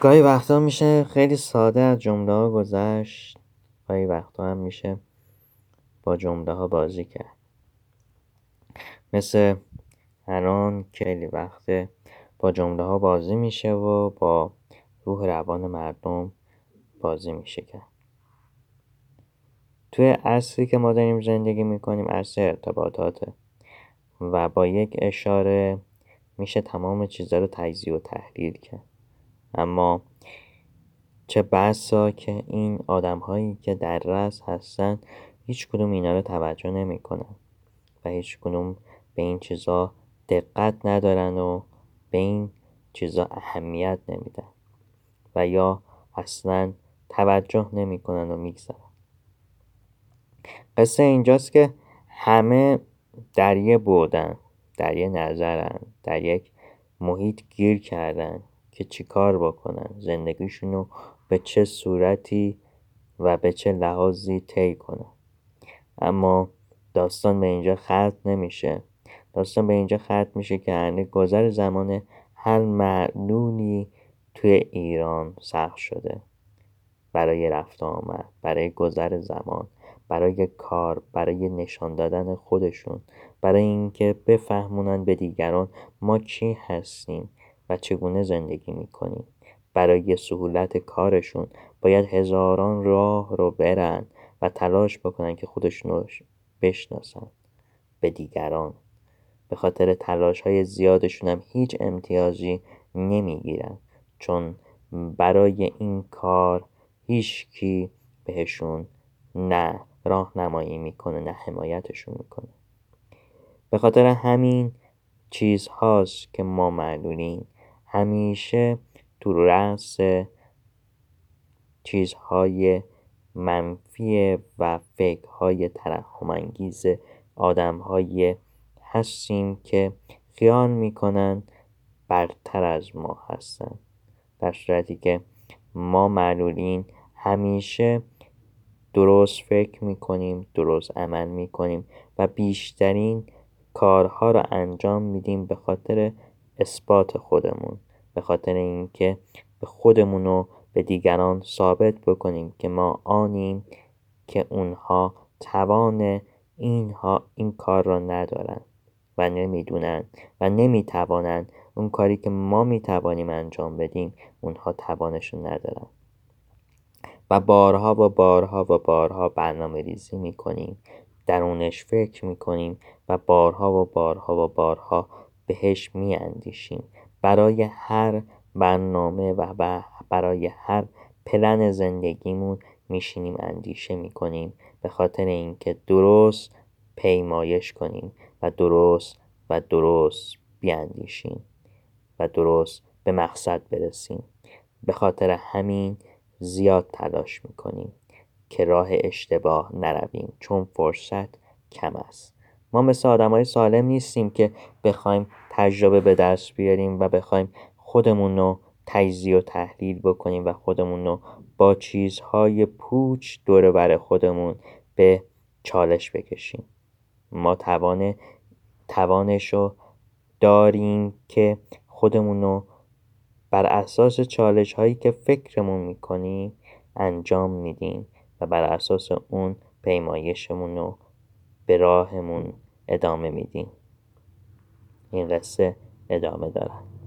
گاهی وقتا میشه خیلی ساده از جمله ها گذشت گاهی وقتا هم میشه با جمله ها بازی کرد. مثل الان خیلی وقته با جمله ها بازی میشه و با روح روان مردم بازی میشه کرد. توی عصری که ما داریم زندگی می‌کنیم عصر ارتباطاته و با یک اشاره میشه تمام چیزها رو تجزیه و تحلیل کرد. اما چه بسا که این آدم هایی که در رأس هستن هیچ کدوم اینا رو توجه نمی‌کنن و هیچ کدوم به این چیزا دقت ندارن و به این چیزا اهمیت نمیدن و یا اصلا توجه نمی‌کنن و میگذرن. قصه اینجاست که همه در یه بودن در یه نظرن در یک محیط گیر کردن. که چیکار بکنن زندگیشون رو به چه صورتی و به چه لحاظی طی کنن. اما داستان به اینجا ختم نمیشه. داستان به اینجا ختم میشه که هنه گذر زمان هر معلولی توی ایران سخت شده. برای رفت آمد برای گذر زمان برای کار برای نشان دادن خودشون برای اینکه بفهمونن به دیگران ما کی هستیم. و چگونه زندگی می‌کنیم. برای سهولت کارشون باید هزاران راه رو برن و تلاش بکنن که خودشون رو بشناسن. به دیگران. به خاطر تلاش های زیادشون هم هیچ امتیازی نمی‌گیرن. چون برای این کار هیچکی بهشون نه راهنمایی می‌کنه نه حمایتشون می‌کنه. به خاطر همین چیزهاست که ما معلولیم. همیشه تو رأس چیزهای منفی و فکرهای ترحمانگیز آدمهایی هستیم که خیال می‌کنن برتر از ما هستن. در صورتی که ما معلولین همیشه درست فکر می‌کنیم درست عمل می‌کنیم و بیشترین کارها رو انجام میدیم به خاطر اثبات خودمون به خاطر اینکه به خودمون و به دیگران ثابت بکنیم که ما آنیم که اونها توان اینها این کار را ندارن و نمی‌دونن و نمی‌توانن اون کاری که ما می‌توانیم انجام بدیم اونها توانشون ندارن. و بارها و بارها و بارها برنامه ریزی می‌کنیم درونش فکر می‌کنیم و بارها و بارها و بارها بهش میاندیشیم. برای هر برنامه و برای هر پلن زندگیمون میشینیم اندیشه می‌کنیم. به خاطر اینکه درست پیمایش کنیم و درست و درست بیاندیشیم و درست به مقصد برسیم. به خاطر همین زیاد تلاش می‌کنیم که راه اشتباه نرویم چون فرصت کم است. ما مثل های سالم نیستیم که بخوایم تجربه به دست بیاریم و بخوایم خودمون رو تجزیه و تحلیل بکنیم و خودمون رو با چیزهای پوچ دور بر خودمون به چالش بکشیم. ما توان توانش رو داریم که خودمون رو بر اساس چالش هایی که فکرمون می‌کنیم انجام میدیم و بر اساس اون پیمایشمون رو به راهمون ادامه میدیم. این قصه ادامه دارد.